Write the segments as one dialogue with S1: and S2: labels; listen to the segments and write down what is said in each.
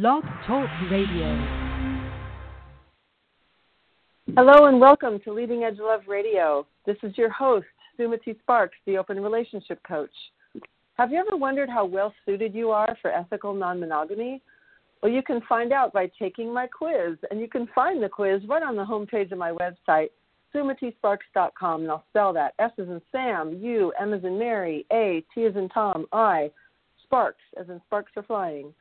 S1: Blog Talk Radio.
S2: Hello and welcome to Leading Edge Love Radio. This is your host, Sumati Sparks, the Open Relationship Coach. Have you ever wondered how well suited you are for ethical non monogamy? Well, you can find out by taking my quiz, and you can find the quiz right on the homepage of my website, sumatisparks.com, and I'll spell that S as in Sam, U, M as in Mary, A, T as in Tom, I, Sparks, as in sparks are flying.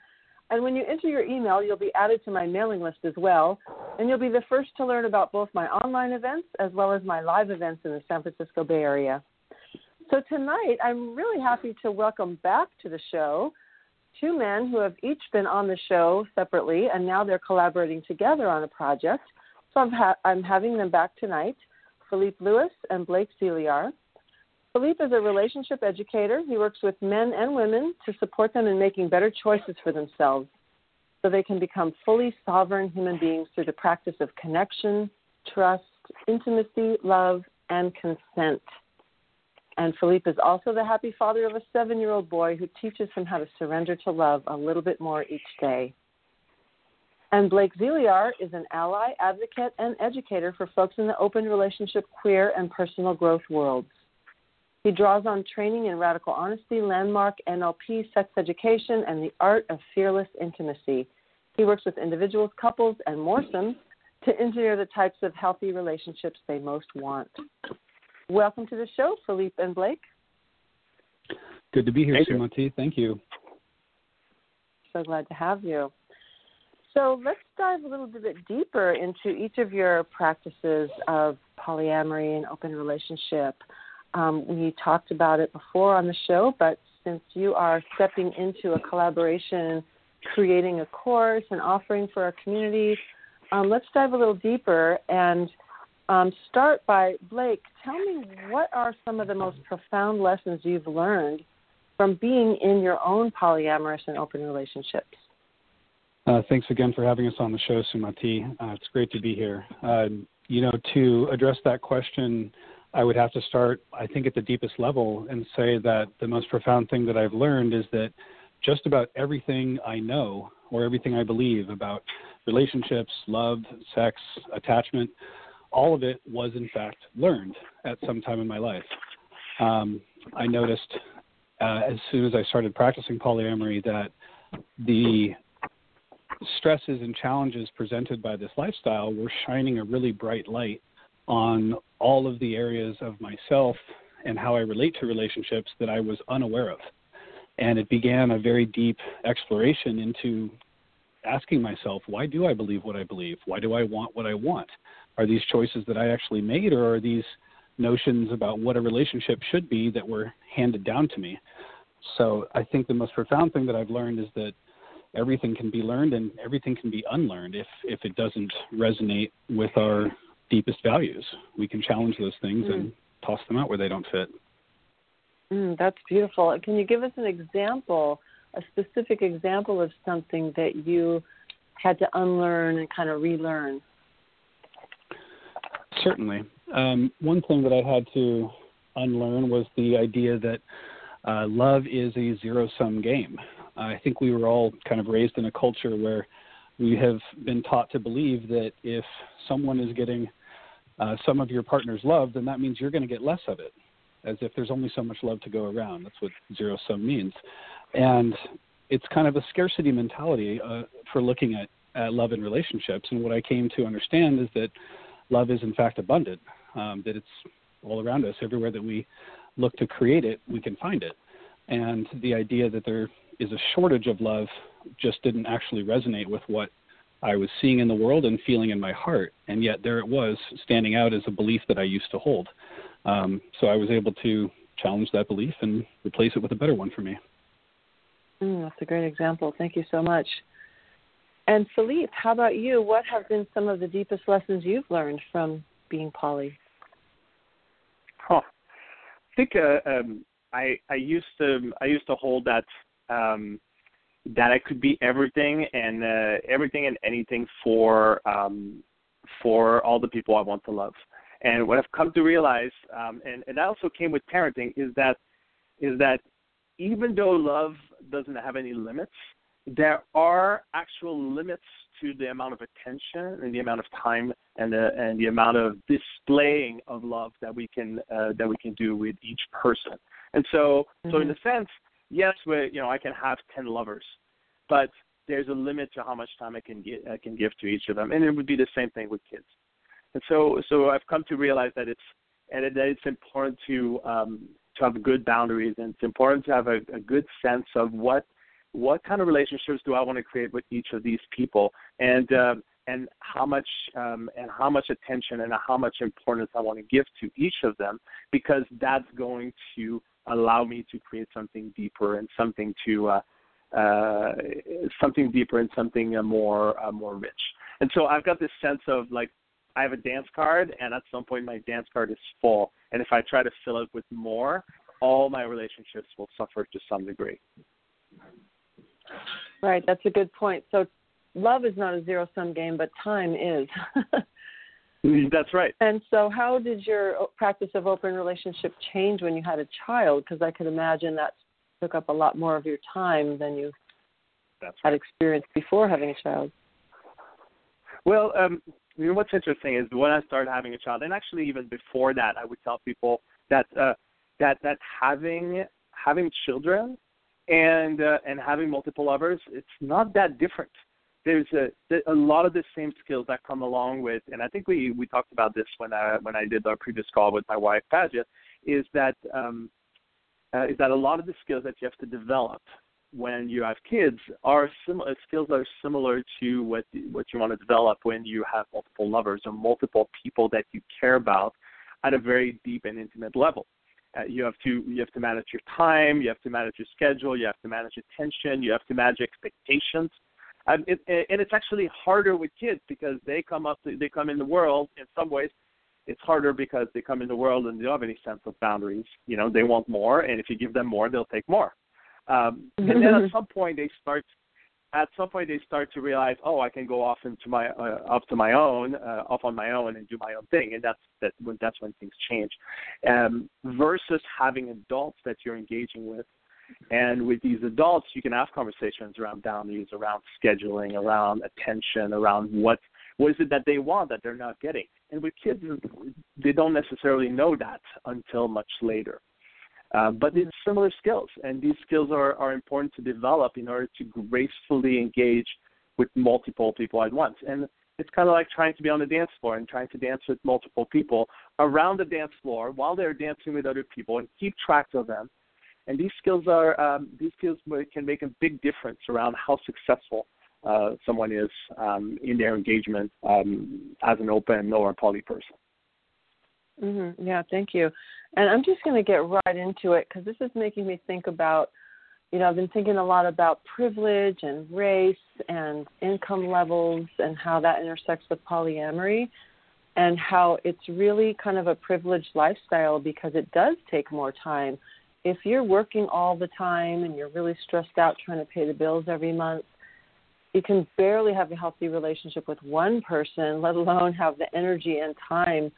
S2: And when you enter your email, you'll be added to my mailing list as well, and you'll be the first to learn about both my online events as well as my live events in the San Francisco Bay Area. So tonight, I'm really happy to welcome back to the show two men who have each been on the show separately, and now they're collaborating together on a project. So I'm, ha- I'm having them back tonight, Philippe Lewis and Blake Zealear. Philippe is a relationship educator. He works with men and women to support them in making better choices for themselves so they can become fully sovereign human beings through the practice of connection, trust, intimacy, love, and consent. And Philippe is also the happy father of a seven year old boy who teaches him how to surrender to love a little bit more each day. And Blake Zealear is an ally, advocate, and educator for folks in the open relationship, queer, and personal growth worlds. He draws on training in radical honesty, landmark, NLP, sex education, and the art of fearless intimacy. He works with individuals, couples, and moresomes to engineer the types of healthy relationships they most want. Welcome to the show, Philippe and Blake.
S3: Good to be here,
S4: Thank
S3: Sumati. Thank you.
S2: So glad to have you. So let's dive a little bit deeper into each of your practices of polyamory and open relationship. Um, we talked about it before on the show, but since you are stepping into a collaboration, creating a course, and offering for our community, um, let's dive a little deeper and um, start by Blake. Tell me what are some of the most profound lessons you've learned from being in your own polyamorous and open relationships?
S3: Uh, thanks again for having us on the show, Sumati. Uh, it's great to be here. Uh, you know, to address that question, I would have to start, I think, at the deepest level and say that the most profound thing that I've learned is that just about everything I know or everything I believe about relationships, love, sex, attachment, all of it was in fact learned at some time in my life. Um, I noticed uh, as soon as I started practicing polyamory that the stresses and challenges presented by this lifestyle were shining a really bright light on all of the areas of myself and how I relate to relationships that I was unaware of. And it began a very deep exploration into asking myself, why do I believe what I believe? Why do I want what I want? Are these choices that I actually made, or are these notions about what a relationship should be that were handed down to me? So I think the most profound thing that I've learned is that everything can be learned and everything can be unlearned if, if it doesn't resonate with our deepest values. We can challenge those things mm. and toss them out where they don't fit.
S2: Mm, that's beautiful. Can you give us an example, a specific example of something that you had to unlearn and kind of relearn?
S3: Certainly. Um, one thing that I had to unlearn was the idea that uh, love is a zero sum game. I think we were all kind of raised in a culture where we have been taught to believe that if someone is getting uh, some of your partner's love, then that means you're going to get less of it, as if there's only so much love to go around. That's what zero sum means. And it's kind of a scarcity mentality uh, for looking at, at love and relationships. And what I came to understand is that love is, in fact, abundant, um, that it's all around us. Everywhere that we look to create it, we can find it. And the idea that there is a shortage of love just didn't actually resonate with what I was seeing in the world and feeling in my heart. And yet there it was, standing out as a belief that I used to hold. Um, so I was able to challenge that belief and replace it with a better one for me.
S2: Mm, that's a great example. Thank you so much. And Philippe, how about you? What have been some of the deepest lessons you've learned from being poly?
S4: Oh, I think uh, um, I I used to I used to hold that um, that I could be everything and uh, everything and anything for um, for all the people I want to love. And what I've come to realize, um, and, and that also came with parenting, is that is that even though love doesn't have any limits, there are actual limits to the amount of attention and the amount of time and the and the amount of displaying of love that we can uh, that we can do with each person. And so mm-hmm. so in mm-hmm. a sense, yes, we you know I can have ten lovers, but there's a limit to how much time I can get I can give to each of them, and it would be the same thing with kids. And so so I've come to realize that it's and that it's important to um, to have good boundaries, and it's important to have a, a good sense of what what kind of relationships do I want to create with each of these people, and um, and how much um, and how much attention and how much importance I want to give to each of them, because that's going to allow me to create something deeper and something to uh, uh, something deeper and something uh, more uh, more rich. And so I've got this sense of like I have a dance card, and at some point my dance card is full, and if I try to fill it with more, all my relationships will suffer to some degree.
S2: Right, that's a good point. So love is not a zero sum game, but time is.
S4: that's right.
S2: And so, how did your practice of open relationship change when you had a child? Because I could imagine that took up a lot more of your time than you
S4: that's
S2: had experienced before having a child.
S4: Well, um, you know what's interesting is when I started having a child, and actually even before that, I would tell people that uh, that that having having children and uh, and having multiple lovers, it's not that different. There's a a lot of the same skills that come along with, and I think we we talked about this when I when I did our previous call with my wife Paget, is that um, uh, is that a lot of the skills that you have to develop when you have kids are similar uh, skills that are similar to what what you want to develop when you have multiple lovers or multiple people that you care about at a very deep and intimate level. Uh, you have to you have to manage your time, you have to manage your schedule, you have to manage attention, you have to manage expectations. Um, it, and it's actually harder with kids because they come up they come in the world in some ways it's harder because they come in the world and they don't have any sense of boundaries. You know, they want more, and if you give them more, they'll take more. Um, and then at some point they start at some point they start to realize, oh, I can go off into my uh, off to my own, uh, off on my own, and do my own thing, and that's that when that's when things change. Um, versus having adults that you're engaging with, and with these adults, you can have conversations around boundaries, around scheduling, around attention, around what what is it that they want that they're not getting. And with kids, they don't necessarily know that until much later. Uh, but it's similar skills, and these skills are, are important to develop in order to gracefully engage with multiple people at once. And it's kind of like trying to be on the dance floor and trying to dance with multiple people around the dance floor while they're dancing with other people and keep track of them. And these skills are um, these skills can make a big difference around how successful uh, someone is um, in their engagement um, as an open or a poly person.
S2: Mm-hmm. Yeah, thank you. And I'm just going to get right into it because this is making me think about, you know, I've been thinking a lot about privilege and race and income levels and how that intersects with polyamory and how it's really kind of a privileged lifestyle because it does take more time. If you're working all the time and you're really stressed out trying to pay the bills every month, you can barely have a healthy relationship with one person, let alone have the energy and time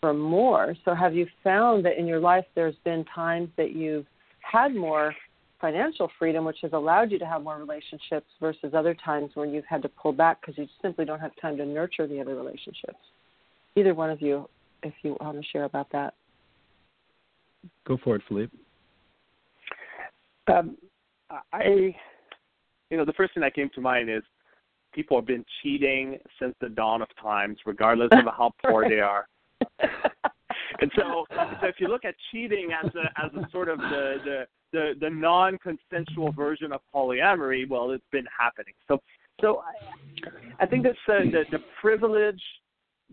S2: for more. So, have you found that in your life there's been times that you've had more financial freedom, which has allowed you to have more relationships, versus other times where you've had to pull back because you simply don't have time to nurture the other relationships? Either one of you, if you want to share about that.
S3: Go for it, Philippe.
S4: Um, I, you know, the first thing that came to mind is people have been cheating since the dawn of times, regardless of how poor they are. and so, so if you look at cheating as a as a sort of the the the, the non-consensual version of polyamory, well, it's been happening. So, so I, I think that's uh, the the privilege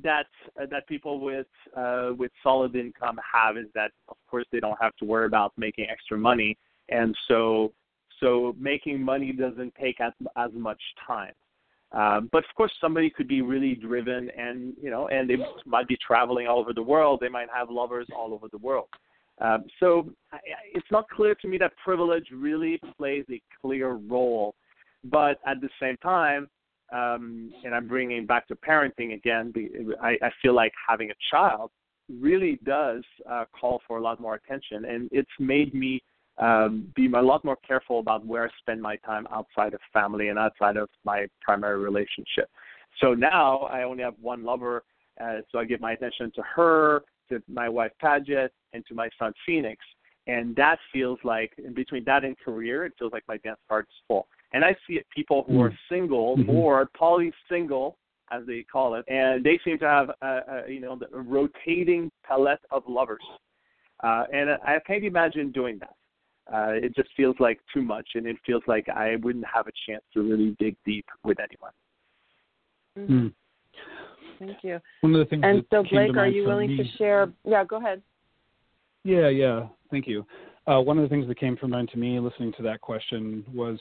S4: that uh, that people with uh, with solid income have is that of course they don't have to worry about making extra money, and so so making money doesn't take as as much time. Um, but of course, somebody could be really driven, and you know, and they might be traveling all over the world. They might have lovers all over the world. Um, so I, it's not clear to me that privilege really plays a clear role. But at the same time, um, and I'm bringing back to parenting again. I, I feel like having a child really does uh, call for a lot more attention, and it's made me um, be a lot more careful about where I spend my time outside of family and outside of my primary relationship. So now I only have one lover, uh, so I give my attention to her, to my wife Paget, and to my son Phoenix. And that feels like, in between that and career, it feels like my dance card is full. And I see it people who are mm-hmm. single mm-hmm. poly single, as they call it, and they seem to have, a, a, you know, a rotating palette of lovers. Uh, and I can't imagine doing that. Uh, it just feels like too much, and it feels like I wouldn't have a chance to really dig deep with anyone.
S2: Mm-hmm. Mm. Thank you.
S3: One of the things
S2: and so, Blake, are you willing me, to share? Yeah, go ahead.
S3: Yeah, yeah. Thank you. Uh, one of the things that came to mind to me listening to that question was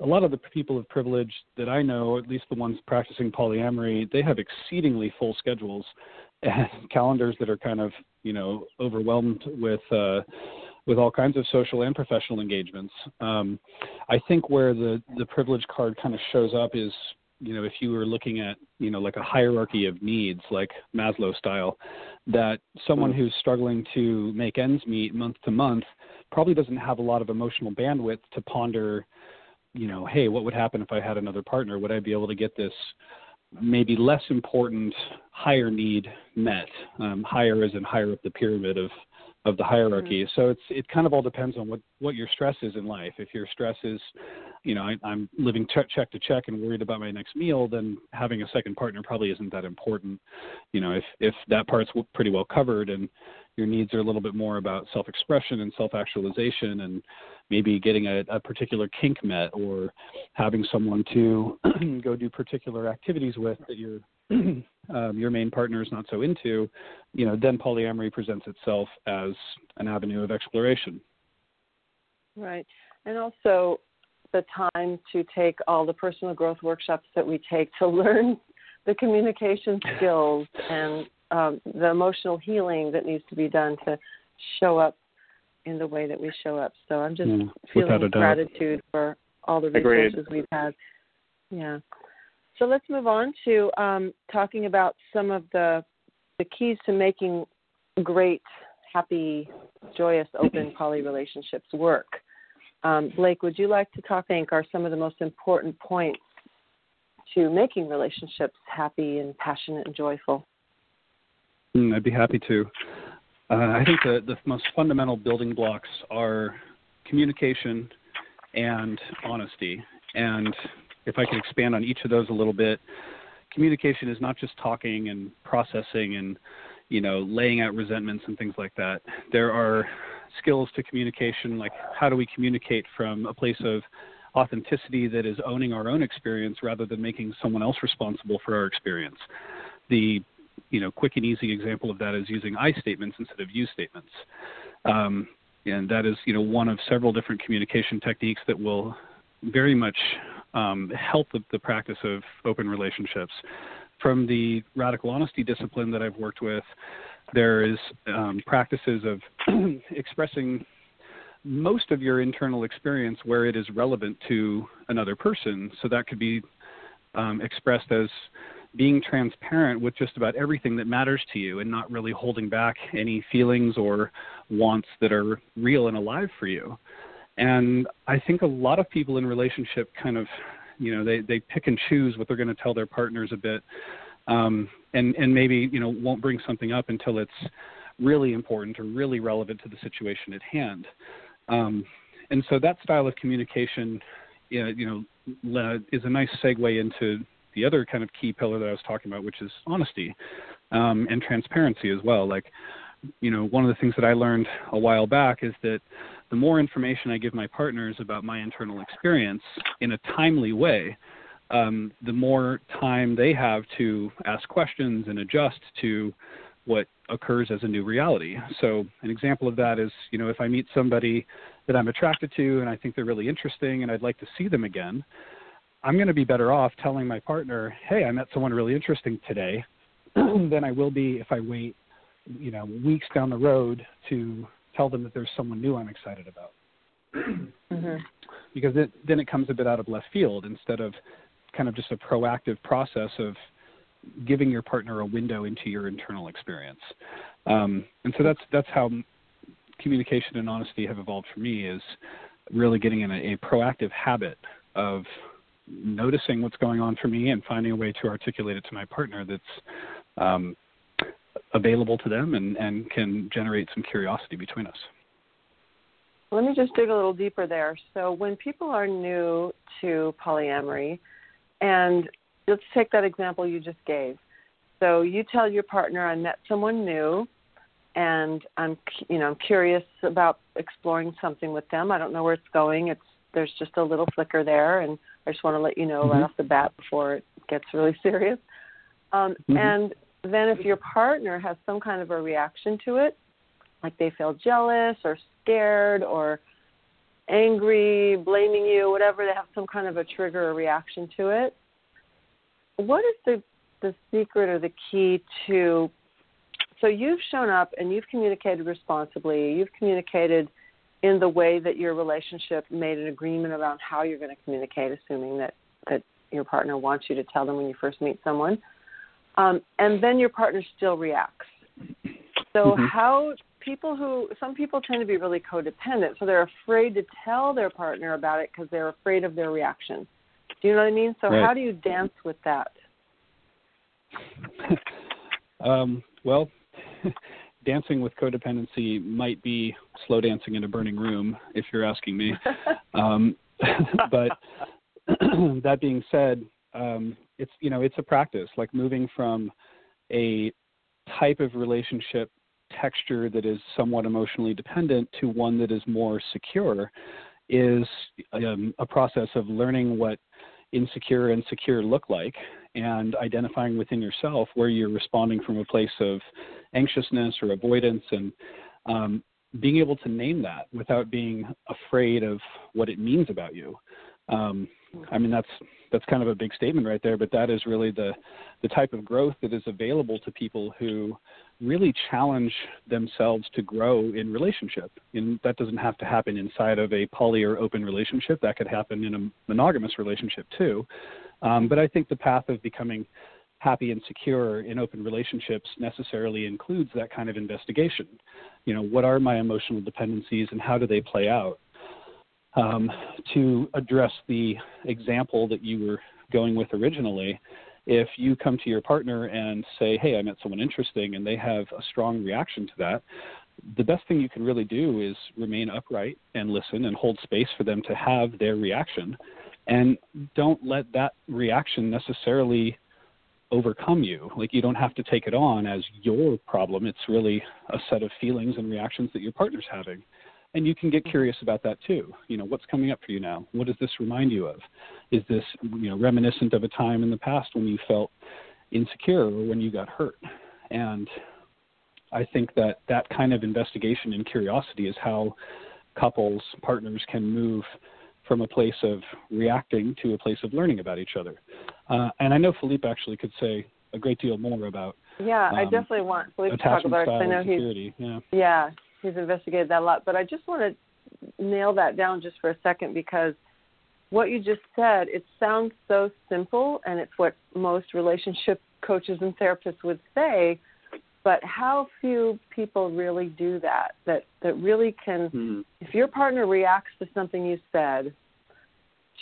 S3: a lot of the people of privilege that I know, at least the ones practicing polyamory, they have exceedingly full schedules and calendars that are kind of, you know, overwhelmed with uh, with all kinds of social and professional engagements. Um, I think where the the privilege card kind of shows up is you know if you were looking at you know like a hierarchy of needs like maslow style that someone mm-hmm. who's struggling to make ends meet month to month probably doesn't have a lot of emotional bandwidth to ponder you know hey what would happen if i had another partner would i be able to get this maybe less important higher need met um, higher as in higher up the pyramid of of the hierarchy. Mm-hmm. So it's it kind of all depends on what what your stress is in life. If your stress is, you know, I, I'm living check check to check and worried about my next meal, then having a second partner probably isn't that important. You know, if if that part's pretty well covered and your needs are a little bit more about self-expression and self-actualization and maybe getting a, a particular kink met or having someone to go do particular activities with that you're um, your main partner is not so into, you know, then polyamory presents itself as an avenue of exploration.
S2: Right. And also the time to take all the personal growth workshops that we take to learn the communication skills and um, the emotional healing that needs to be done to show up in the way that we show up. So I'm just yeah, feeling gratitude for all the resources Agreed. we've had. Yeah. So let's move on to um, talking about some of the the keys to making great, happy, joyous, open poly relationships work. Um, Blake, would you like to talk? I think are some of the most important points to making relationships happy and passionate and joyful.
S3: Mm, I'd be happy to. Uh, I think the, the most fundamental building blocks are communication and honesty. And if I could expand on each of those a little bit, communication is not just talking and processing and you know laying out resentments and things like that. There are skills to communication, like how do we communicate from a place of authenticity that is owning our own experience rather than making someone else responsible for our experience. The you know quick and easy example of that is using I statements instead of you statements. Um, and that is you know one of several different communication techniques that will very much um, help the, the practice of open relationships. From the radical honesty discipline that I've worked with, there is um, practices of expressing most of your internal experience where it is relevant to another person. So that could be um, expressed as being transparent with just about everything that matters to you and not really holding back any feelings or wants that are real and alive for you. And I think a lot of people in relationship kind of, you know, they, they pick and choose what they're going to tell their partners a bit. Um, and, and maybe, you know, won't bring something up until it's really important or really relevant to the situation at hand. Um, and so that style of communication, you know, is a nice segue into the other kind of key pillar that I was talking about, which is honesty um, and transparency as well. Like, you know, one of the things that I learned a while back is that the more information I give my partners about my internal experience in a timely way, um, the more time they have to ask questions and adjust to what occurs as a new reality. So, an example of that is, you know, if I meet somebody that I'm attracted to and I think they're really interesting and I'd like to see them again, I'm going to be better off telling my partner, "Hey, I met someone really interesting today," than I will be if I wait, you know, weeks down the road to tell them that there's someone new I'm excited about. mm-hmm. Because it, then it comes a bit out of left field instead of kind of just a proactive process of giving your partner a window into your internal experience. Um, and so that's that's how communication and honesty have evolved for me is really getting in a, a proactive habit of noticing what's going on for me and finding a way to articulate it to my partner that's um, available to them and, and can generate some curiosity between us.
S2: Let me just dig a little deeper there. So, when people are new to polyamory, and let's take that example you just gave. So, you tell your partner, I met someone new, and I'm, you know, I'm curious about exploring something with them. I don't know where it's going. It's there's just a little flicker there, and I just want to let you know mm-hmm. right off the bat before it gets really serious. Um, mm-hmm. And then, if your partner has some kind of a reaction to it, like they feel jealous or scared or angry, blaming you, whatever, they have some kind of a trigger or reaction to it. What is the the secret or the key to so you've shown up and you've communicated responsibly, you've communicated in the way that your relationship made an agreement around how you're going to communicate, assuming that, that your partner wants you to tell them when you first meet someone. Um, and then your partner still reacts. So, mm-hmm. how people who some people tend to be really codependent, so they're afraid to tell their partner about it because they're afraid of their reaction. Do you know what I mean? So right. how do you dance with that?
S3: um, well, dancing with codependency might be slow dancing in a burning room, if you're asking me. um, but that being said, um, it's you know it's a practice, like moving from a type of relationship texture that is somewhat emotionally dependent to one that is more secure is um, a process of learning what insecure and secure look like and identifying within yourself where you're responding from a place of anxiousness or avoidance and um, being able to name that without being afraid of what it means about you. Um, I mean, that's that's kind of a big statement right there, but that is really the the type of growth that is available to people who really challenge themselves to grow in relationship. And that doesn't have to happen inside of a poly or open relationship. That could happen in a monogamous relationship too. Um, but I think the path of becoming happy and secure in open relationships necessarily includes that kind of investigation. You know, what are my emotional dependencies and how do they play out? Um, to address the example that you were going with originally, if you come to your partner and say, Hey, I met someone interesting, and they have a strong reaction to that, the best thing you can really do is remain upright and listen and hold space for them to have their reaction. And don't let that reaction necessarily overcome you. Like you don't have to take it on as your problem. It's really a set of feelings and reactions that your partner's having and you can get curious about that too. You know, what's coming up for you now? What does this remind you of? Is this you know reminiscent of a time in the past when you felt insecure or when you got hurt? And I think that that kind of investigation and curiosity is how couples, partners can move from a place of reacting to a place of learning about each other. Uh, and I know Philippe actually could say a great deal more about.
S2: Yeah, um, I definitely want Philippe to talk about it. I know he's yeah. yeah he's investigated that a lot. But I just want to nail that down just for a second because what you just said, it sounds so simple, and it's what most relationship coaches and therapists would say. But how few people really do that? That that really can, mm-hmm. if your partner reacts to something you said,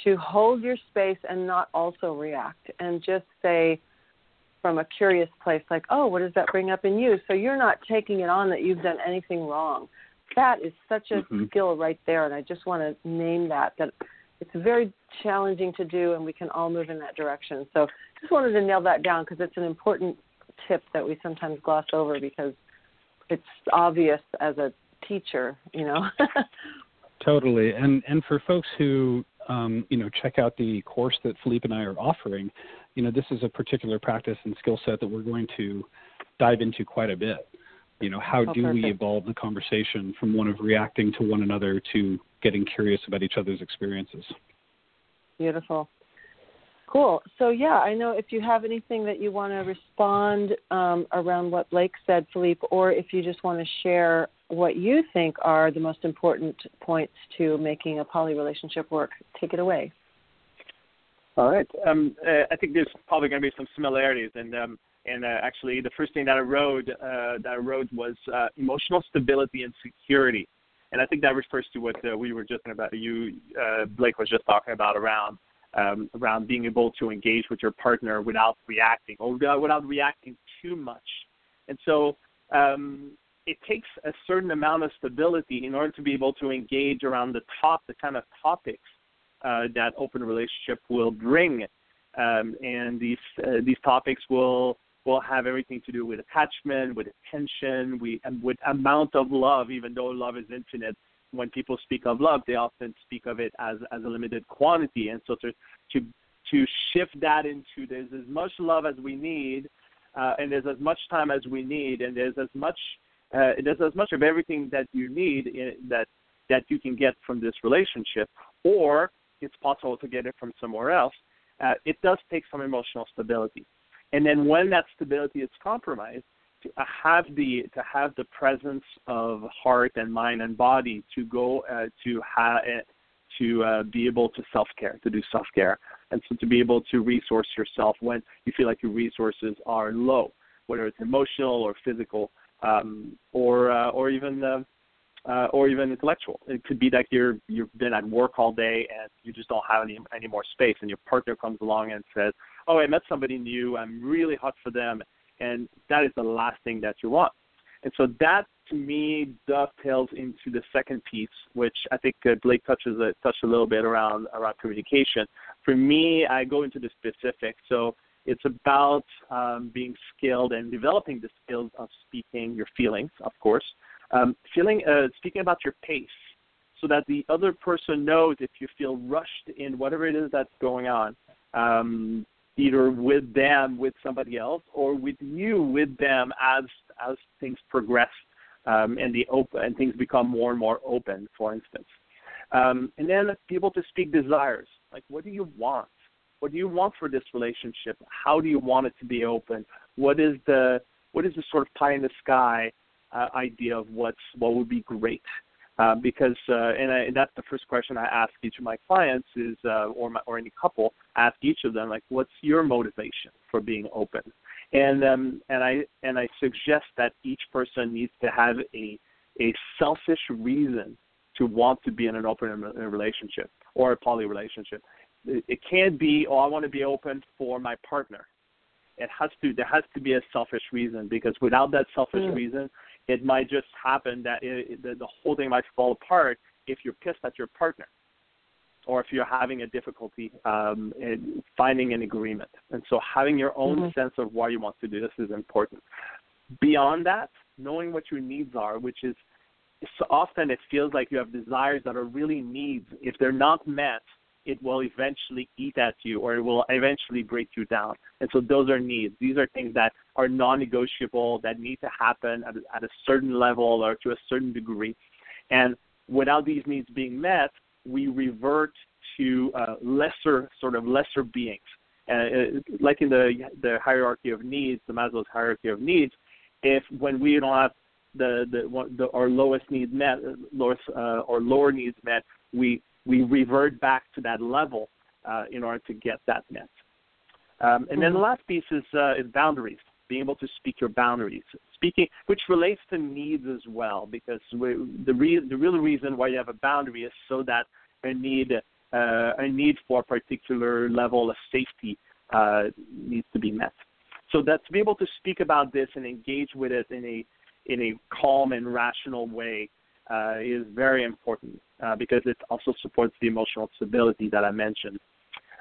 S2: to hold your space and not also react, and just say, from a curious place, like, oh, what does that bring up in you? So you're not taking it on that you've done anything wrong. That is such a mm-hmm. skill right there, and I just want to name that. That it's very challenging to do, and we can all move in that direction. So just wanted to nail that down because it's an important tip that we sometimes gloss over because it's obvious as a teacher, you know.
S3: totally, and and for folks who um, you know check out the course that Philippe and I are offering you know, this is a particular practice and skill set that we're going to dive into quite a bit. You know, how oh, do perfect. we evolve the conversation from one of reacting to one another to getting curious about each other's experiences?
S2: Beautiful. Cool. So, yeah, I know if you have anything that you want to respond um, around what Blake said, Philippe, or if you just want to share what you think are the most important points to making a poly relationship work, take it away.
S4: All right. Um, uh, I think there's probably going to be some similarities, and um, and uh, actually the first thing that I wrote uh, that I wrote was uh, emotional stability and security, and I think that refers to what uh, we were just about. You uh, Blake was just talking about around um, around being able to engage with your partner without reacting or without reacting too much, and so. Um, it takes a certain amount of stability in order to be able to engage around the top, the kind of topics uh, that open relationship will bring, um, and these uh, these topics will will have everything to do with attachment, with attention, we, with amount of love. Even though love is infinite, when people speak of love, they often speak of it as as a limited quantity. And so to to to shift that into there's as much love as we need, uh, and there's as much time as we need, and there's as much uh, there's as much of everything that you need in, that that you can get from this relationship, or it's possible to get it from somewhere else. Uh, it does take some emotional stability. And then when that stability is compromised, to have the to have the presence of heart and mind and body to go uh, to have uh, to uh, be able to self care, to do self care, and so to be able to resource yourself when you feel like your resources are low, whether it's emotional or physical, um, or uh, or even uh, uh, or even intellectual. It could be that you're you've been at work all day and you just don't have any any more space, and your partner comes along and says, "Oh, I met somebody new. I'm really hot for them," and that is the last thing that you want. And so that to me dovetails into the second piece, which I think uh, Blake touches a, touched a little bit around around communication. For me, I go into the specifics. So it's about um, being skilled and developing the skills of speaking your feelings, of course, um, feeling uh, speaking about your pace, so that the other person knows if you feel rushed in whatever it is that's going on, um, either with them, with somebody else, or with you, with them as as things progress um, and the open and things become more and more open. For instance, um, and then be able to speak desires, like what do you want? What do you want for this relationship? How do you want it to be open? What is the what is the sort of pie in the sky uh, idea of what's what would be great. Uh, because uh, and, I, and that's the first question I ask each of my clients is uh, or my, or any couple ask each of them like what's your motivation for being open and um, and I and I suggest that each person needs to have a a selfish reason to want to be in an open relationship or a poly relationship. It, it can't be oh I want to be open for my partner. It has to there has to be a selfish reason because without that selfish mm. reason it might just happen that it, the, the whole thing might fall apart if you're pissed at your partner or if you're having a difficulty um, in finding an agreement. And so having your own mm-hmm. sense of why you want to do this is important. Beyond that, knowing what your needs are, which is so often it feels like you have desires that are really needs. If they're not met, it will eventually eat at you or it will eventually break you down. And so those are needs. These are things that are non negotiable, that need to happen at, at a certain level or to a certain degree. And without these needs being met, we revert to uh, lesser, sort of lesser beings. Uh, like in the the hierarchy of needs, the Maslow's hierarchy of needs, if when we don't have the the, the our lowest needs met, lowest uh, or lower needs met, we we revert back to that level uh, in order to get that met. Um, and then the mm-hmm. last piece is, uh, is boundaries, being able to speak your boundaries, speaking, which relates to needs as well, because we, the, re- the real reason why you have a boundary is so that a need, uh, a need for a particular level of safety uh, needs to be met. So that to be able to speak about this and engage with it in a in a calm and rational way uh, is very important uh, because it also supports the emotional stability that I mentioned.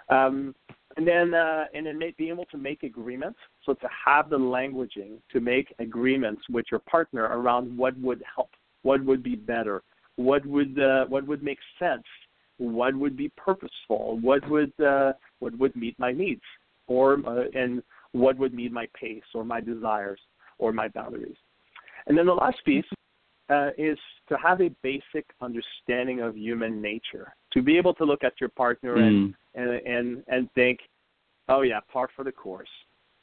S4: Um, and then uh, and then being able to make agreements. So to have the languaging to make agreements with your partner around what would help, what would be better, what would uh, what would make sense, what would be purposeful, what would uh, what would meet my needs, or uh, and what would meet my pace or my desires or my boundaries. And then the last piece uh, is to have a basic understanding of human nature, to be able to look at your partner and, hmm. and and and think, oh yeah, par for the course.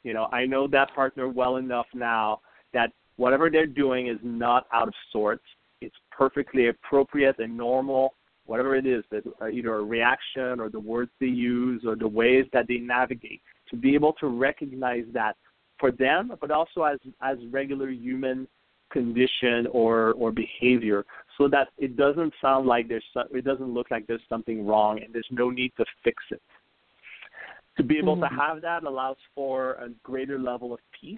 S4: You know, I know that partner well enough now that whatever they're doing is not out of sorts. It's perfectly appropriate and normal, whatever it is, that uh, either a reaction or the words they use or the ways that they navigate. To be able to recognize that for them, but also as as regular human condition or or behavior, so that it doesn't sound like there's it doesn't look like there's something wrong, and there's no need to fix it. To be able mm-hmm. to have that allows for a greater level of peace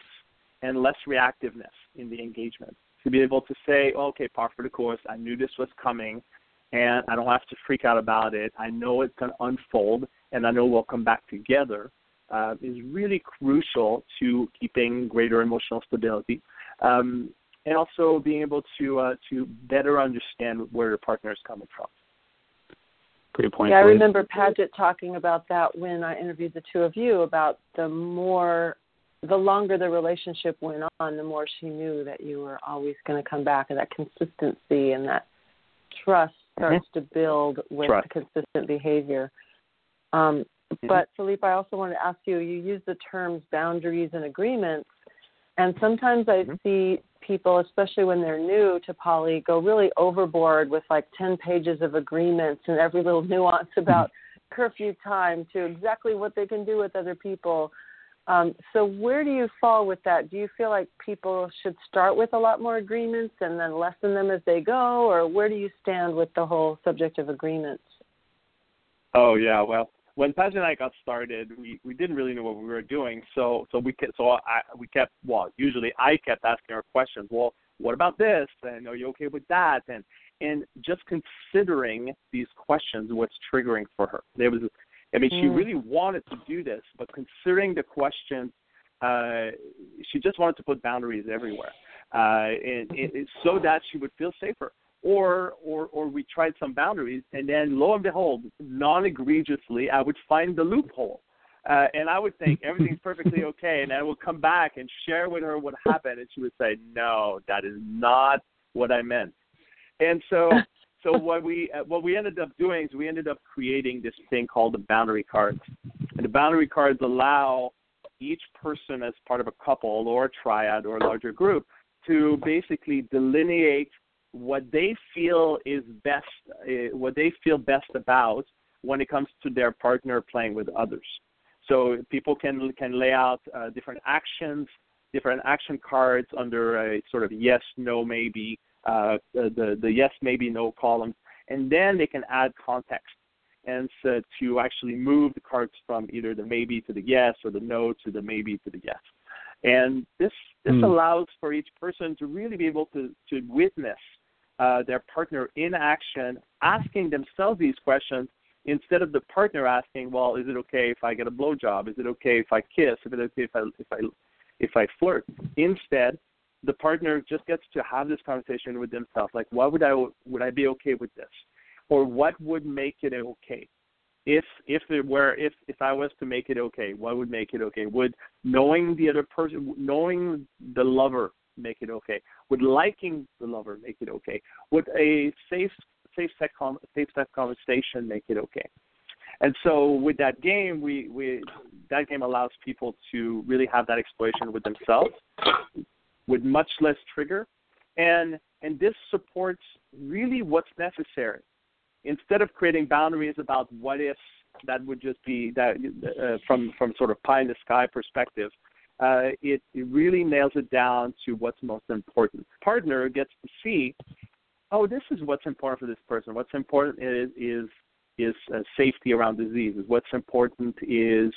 S4: and less reactiveness in the engagement. To be able to say, oh, okay, par for the course, I knew this was coming, and I don't have to freak out about it. I know it's going to unfold, and I know we'll come back together. Uh, is really crucial to keeping greater emotional stability, um, and also being able to uh, to better understand where your partner is coming from.
S3: Great point.
S2: Yeah, I remember Paget talking about that when I interviewed the two of you about the more, the longer the relationship went on, the more she knew that you were always going to come back, and that consistency and that trust starts mm-hmm. to build with trust. consistent behavior. Um, mm-hmm. But Philippe, I also wanted to ask you. You use the terms boundaries and agreements, and sometimes I mm-hmm. see people, especially when they're new to poly, go really overboard with like 10 pages of agreements and every little nuance about mm-hmm. curfew time to exactly what they can do with other people. Um, so, where do you fall with that? Do you feel like people should start with a lot more agreements and then lessen them as they go, or where do you stand with the whole subject of agreements?
S4: Oh yeah, well, when Paz and I got started, we we didn't really know what we were doing. So so we kept, so I we kept well usually I kept asking her questions. Well, what about this? And are you okay with that? And and just considering these questions what's triggering for her. There was I mean mm. she really wanted to do this, but considering the questions, uh, she just wanted to put boundaries everywhere, uh, and, and so that she would feel safer or or or we tried some boundaries and then lo and behold non egregiously i would find the loophole. Uh, and i would think everything's perfectly okay and i would come back and share with her what happened and she would say no that is not what i meant. And so so what we uh, what we ended up doing is we ended up creating this thing called the boundary cards and the boundary cards allow each person as part of a couple or a triad or a larger group to basically delineate what they feel is best, uh, what they feel best about when it comes to their partner playing with others. So people can can lay out uh, different actions, different action cards under a sort of yes, no, maybe, uh, the the yes, maybe, no columns, and then they can add context and so to actually move the cards from either the maybe to the yes or the no to the maybe to the yes. And this this mm. allows for each person to really be able to to witness uh, their partner in action, asking themselves these questions instead of the partner asking, "Well, is it okay if I get a blowjob? Is it okay if I kiss? Is it okay if I if I if I flirt?" Instead, the partner just gets to have this conversation with themselves, like, "Why would I would I be okay with this?" Or what would make it okay? If if it were if if I was to make it okay, what would make it okay? Would knowing the other person, knowing the lover make it okay? Would liking the lover make it okay? Would a safe safe sex safe sex conversation make it okay? And so with that game, we, we that game allows people to really have that exploration with themselves, with much less trigger, and and this supports really what's necessary. Instead of creating boundaries about what ifs, that would just be that uh, from from sort of pie in the sky perspective uh, it, it really nails it down to what's most important. Partner gets to see, oh, this is what's important for this person. What's important is is is uh, safety around diseases. What's important is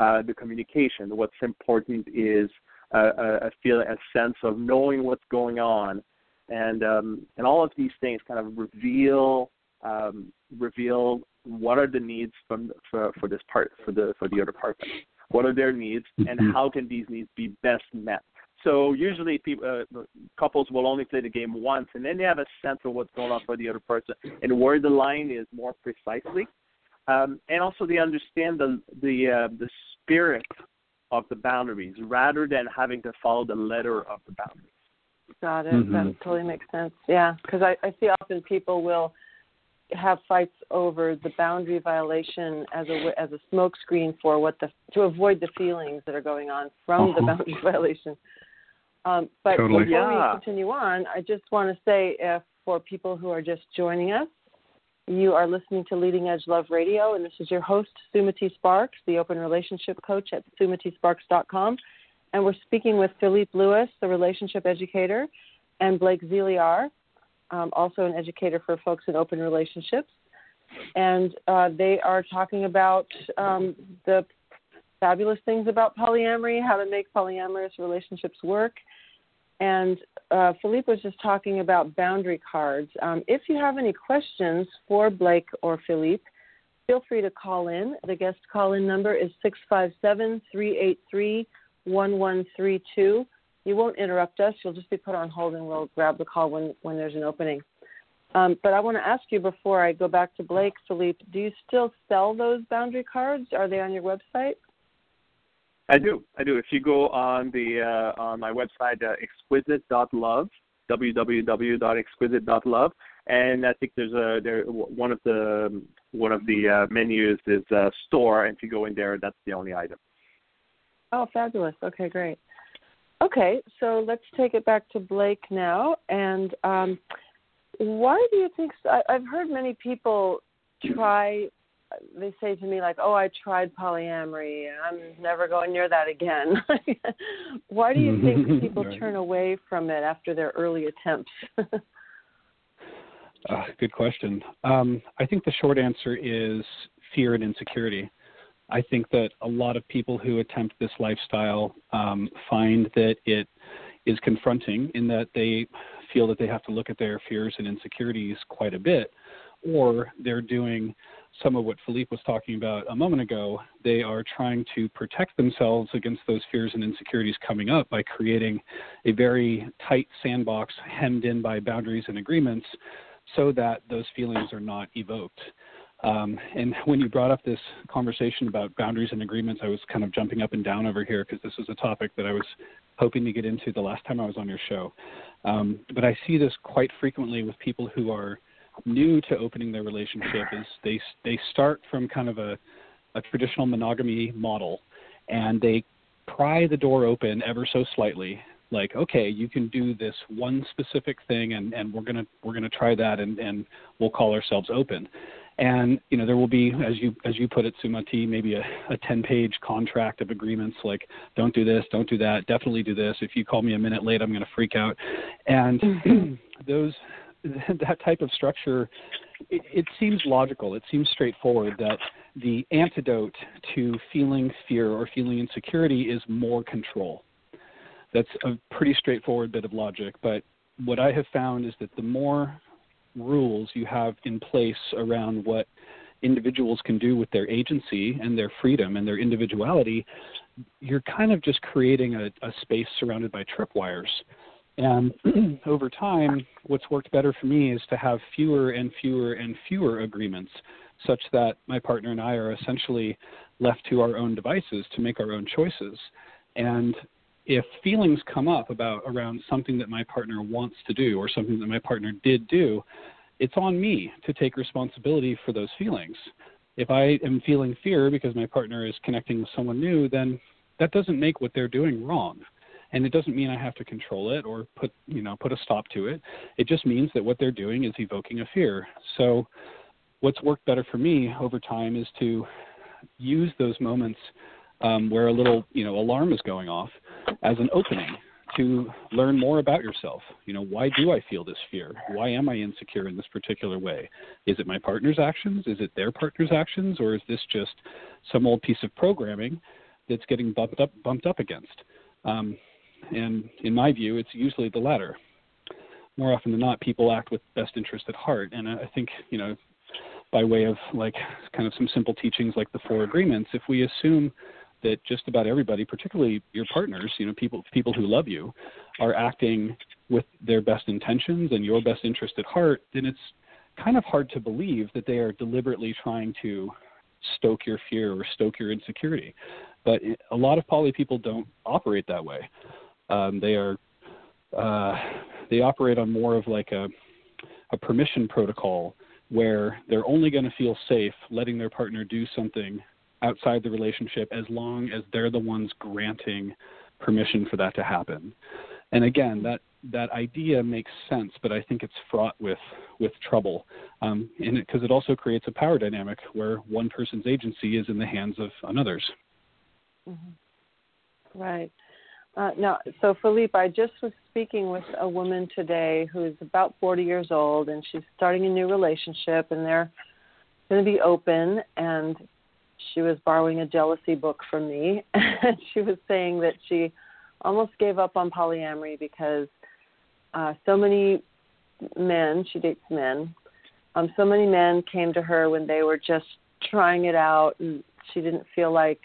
S4: uh, the communication. What's important is uh, a, a feel a sense of knowing what's going on, and um, and all of these things kind of reveal um, reveal what are the needs from for, for this part for the for the other partner. What are their needs, and mm-hmm. how can these needs be best met? So usually, people, uh, couples will only play the game once, and then they have a sense of what's going on for the other person and where the line is more precisely. Um, and also, they understand the the uh, the spirit of the boundaries rather than having to follow the letter of the boundaries.
S2: Got it. Mm-hmm. That totally makes sense. Yeah, because I, I see often people will have fights over the boundary violation as a as a smokescreen for what the to avoid the feelings that are going on from uh-huh. the boundary violation. Um, but
S3: totally.
S2: before
S4: yeah.
S2: we continue on, I just want to say if for people who are just joining us, you are listening to Leading Edge Love Radio, and this is your host, Sumati Sparks, the open relationship coach at sumatisparks.com. and we're speaking with Philippe Lewis, the relationship educator, and Blake Zealear, um, also an educator for folks in open relationships. And uh, they are talking about um, the fabulous things about polyamory, how to make polyamorous relationships work. And uh, Philippe was just talking about boundary cards. Um, if you have any questions for Blake or Philippe, feel free to call in. The guest call in number is 657 383 1132. You won't interrupt us. You'll just be put on hold and we'll grab the call when, when there's an opening. Um, but I want to ask you before I go back to Blake, Philippe, do you still sell those boundary cards? Are they on your website?
S4: I do. I do. If you go on the uh, on my website, uh, exquisite.love, www.exquisite.love, and I think there's a there one of the one of the uh, menus is uh, store, and if you go in there, that's the only item.
S2: Oh, fabulous. Okay, great. Okay, so let's take it back to Blake now. And um, why do you think? So? I, I've heard many people try. They say to me like, "Oh, I tried polyamory. I'm never going near that again." why do you think people right. turn away from it after their early attempts?
S3: uh, good question. Um, I think the short answer is fear and insecurity. I think that a lot of people who attempt this lifestyle um, find that it is confronting in that they feel that they have to look at their fears and insecurities quite a bit, or they're doing some of what Philippe was talking about a moment ago. They are trying to protect themselves against those fears and insecurities coming up by creating a very tight sandbox hemmed in by boundaries and agreements so that those feelings are not evoked. Um, and when you brought up this conversation about boundaries and agreements, I was kind of jumping up and down over here because this was a topic that I was hoping to get into the last time I was on your show. Um, but I see this quite frequently with people who are new to opening their relationship. Is they they start from kind of a, a traditional monogamy model, and they pry the door open ever so slightly like okay you can do this one specific thing and and we're going to we're going to try that and and we'll call ourselves open. And you know there will be as you as you put it sumati maybe a, a 10 page contract of agreements like don't do this don't do that definitely do this. If you call me a minute late i'm going to freak out. And mm-hmm. those that type of structure it, it seems logical. It seems straightforward that the antidote to feeling fear or feeling insecurity is more control that's a pretty straightforward bit of logic but what i have found is that the more rules you have in place around what individuals can do with their agency and their freedom and their individuality, you're kind of just creating a, a space surrounded by tripwires. And over time, what's worked better for me is to have fewer and fewer and fewer agreements, such that my partner and I are essentially left to our own devices to make our own choices. And if feelings come up about around something that my partner wants to do or something that my partner did do, it's on me to take responsibility for those feelings. If I am feeling fear because my partner is connecting with someone new, then that doesn't make what they're doing wrong. And it doesn't mean I have to control it or put, you know, put a stop to it. It just means that what they're doing is evoking a fear. So what's worked better for me over time is to use those moments um, where a little you know alarm is going off as an opening to learn more about yourself. You know, why do I feel this fear? Why am I insecure in this particular way? Is it my partner's actions? Is it their partner's actions? Or is this just some old piece of programming that's getting bumped up bumped up against? Um, and in my view, it's usually the latter. More often than not, people act with best interest at heart, and I think you know, by way of like kind of some simple teachings like the four agreements, if we assume that just about everybody, particularly your partners, you know, people people who love you, are acting with their best intentions and your best interest at heart, then it's kind of hard to believe that they are deliberately trying to stoke your fear or stoke your insecurity. But a lot of poly people don't operate that way. Um, they are uh, they operate on more of like a a permission protocol where they're only going to feel safe letting their partner do something outside the relationship as long as they're the ones granting permission for that to happen. And again, that that idea makes sense, but I think it's fraught with with trouble, um, because it, it also creates a power dynamic where one person's agency is in the hands of another's.
S2: Mm-hmm. Right. Uh, no, so Philippe, I just was speaking with a woman today who is about 40 years old, and she's starting a new relationship, and they're going to be open. And she was borrowing a jealousy book from me, and she was saying that she almost gave up on polyamory because uh, so many men, she dates men, um, so many men came to her when they were just trying it out, and she didn't feel like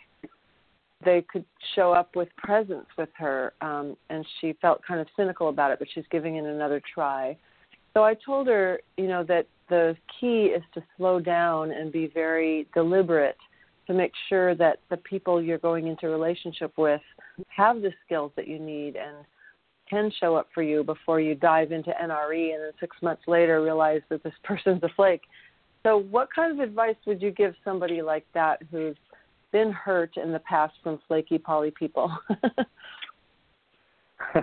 S2: they could show up with presence with her, um, and she felt kind of cynical about it, but she's giving it another try. So I told her, you know, that the key is to slow down and be very deliberate to make sure that the people you're going into relationship with have the skills that you need and can show up for you before you dive into NRE and then six months later realize that this person's a flake. So, what kind of advice would you give somebody like that who's been hurt in the past from flaky poly people?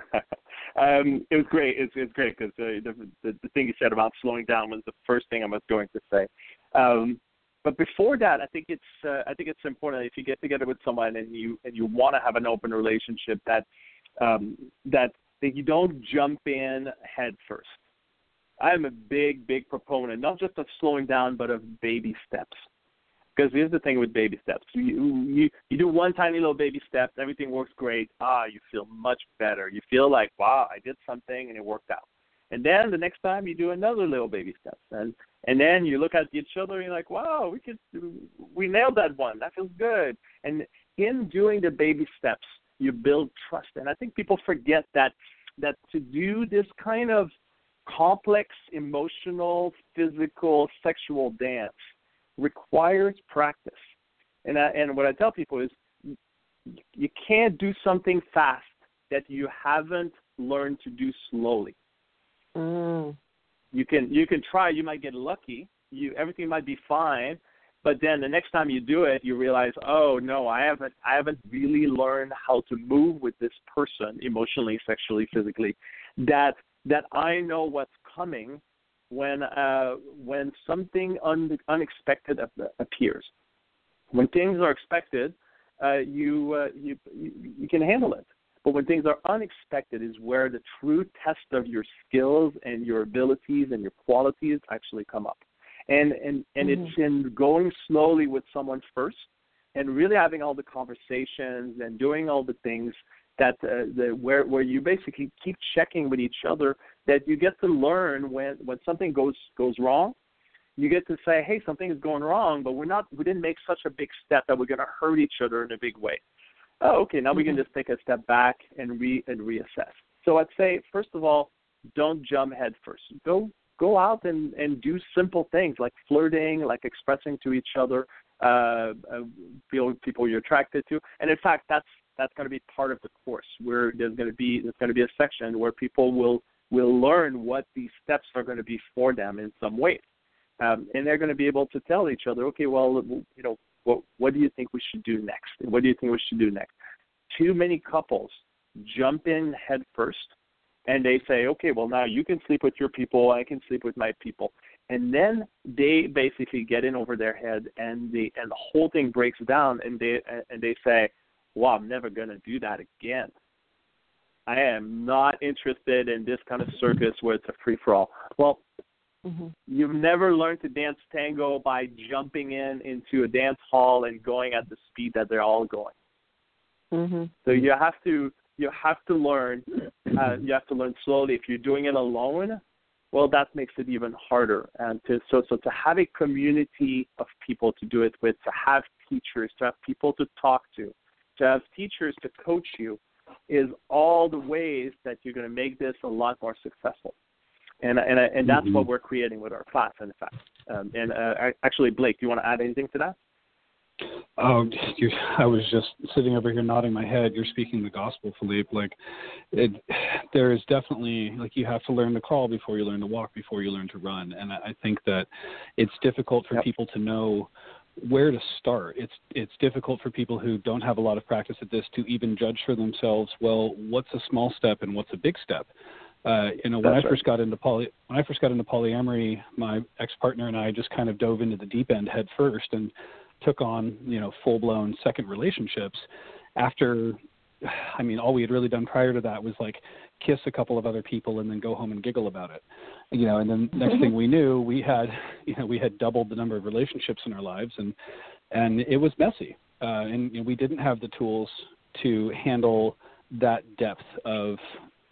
S4: um, it was great. It's, it's great because uh, the, the the thing you said about slowing down was the first thing I was going to say. Um, but before that, I think it's uh, I think it's important if you get together with someone and you and you want to have an open relationship that um, that that you don't jump in head first. I'm a big big proponent not just of slowing down but of baby steps. Because here's the thing with baby steps: you you you do one tiny little baby step, everything works great. Ah, you feel much better. You feel like wow, I did something and it worked out. And then the next time you do another little baby step, and and then you look at each other and you're like, wow, we could we nailed that one. That feels good. And in doing the baby steps, you build trust. And I think people forget that that to do this kind of complex emotional, physical, sexual dance requires practice. And I, and what I tell people is you can't do something fast that you haven't learned to do slowly.
S2: Mm.
S4: You can you can try. You might get lucky. You everything might be fine, but then the next time you do it, you realize, oh no, I haven't I haven't really learned how to move with this person emotionally, sexually, physically. That that I know what's coming when uh, when something un- unexpected appears. When things are expected, uh, you, uh, you you you can handle it. But when things are unexpected, is where the true test of your skills and your abilities and your qualities actually come up. And and and mm-hmm. it's in going slowly with someone first, and really having all the conversations and doing all the things that uh, the where where you basically keep checking with each other that you get to learn when when something goes goes wrong you get to say hey something is going wrong but we're not we didn't make such a big step that we're going to hurt each other in a big way oh okay now we can mm-hmm. just take a step back and re and reassess. So i'd say first of all don't jump head first. Go go out and and do simple things like flirting like expressing to each other uh, uh feel people you're attracted to. And in fact that's that's going to be part of the course where there's going to be there's going to be a section where people will will learn what these steps are going to be for them in some ways um, and they're going to be able to tell each other okay well you know what what do you think we should do next what do you think we should do next too many couples jump in head first and they say okay well now you can sleep with your people i can sleep with my people and then they basically get in over their head and the and the whole thing breaks down and they and they say well, I'm never going to do that again. I am not interested in this kind of circus where it's a free for all. Well, mm-hmm. you've never learned to dance tango by jumping in into a dance hall and going at the speed that they're all going.
S2: Mm-hmm.
S4: So you have to you have to learn uh, you have to learn slowly. If you're doing it alone, well, that makes it even harder. And to so so to have a community of people to do it with, to have teachers, to have people to talk to, to have teachers to coach you is all the ways that you're going to make this a lot more successful. And and and that's mm-hmm. what we're creating with our class, in fact. Um, and uh, actually, Blake, do you want to add anything to that?
S3: Oh, you, I was just sitting over here nodding my head. You're speaking the gospel, Philippe. Like, it, there is definitely like you have to learn to crawl before you learn to walk, before you learn to run. And I, I think that it's difficult for yep. people to know where to start. It's it's difficult for people who don't have a lot of practice at this to even judge for themselves. Well, what's a small step and what's a big step? Uh, you know, when That's I first right. got into poly, when I first got into polyamory, my ex partner and I just kind of dove into the deep end head first and took on you know full blown second relationships. After I mean, all we had really done prior to that was like kiss a couple of other people and then go home and giggle about it, you know. And then next thing we knew, we had, you know, we had doubled the number of relationships in our lives, and and it was messy, uh, and you know, we didn't have the tools to handle that depth of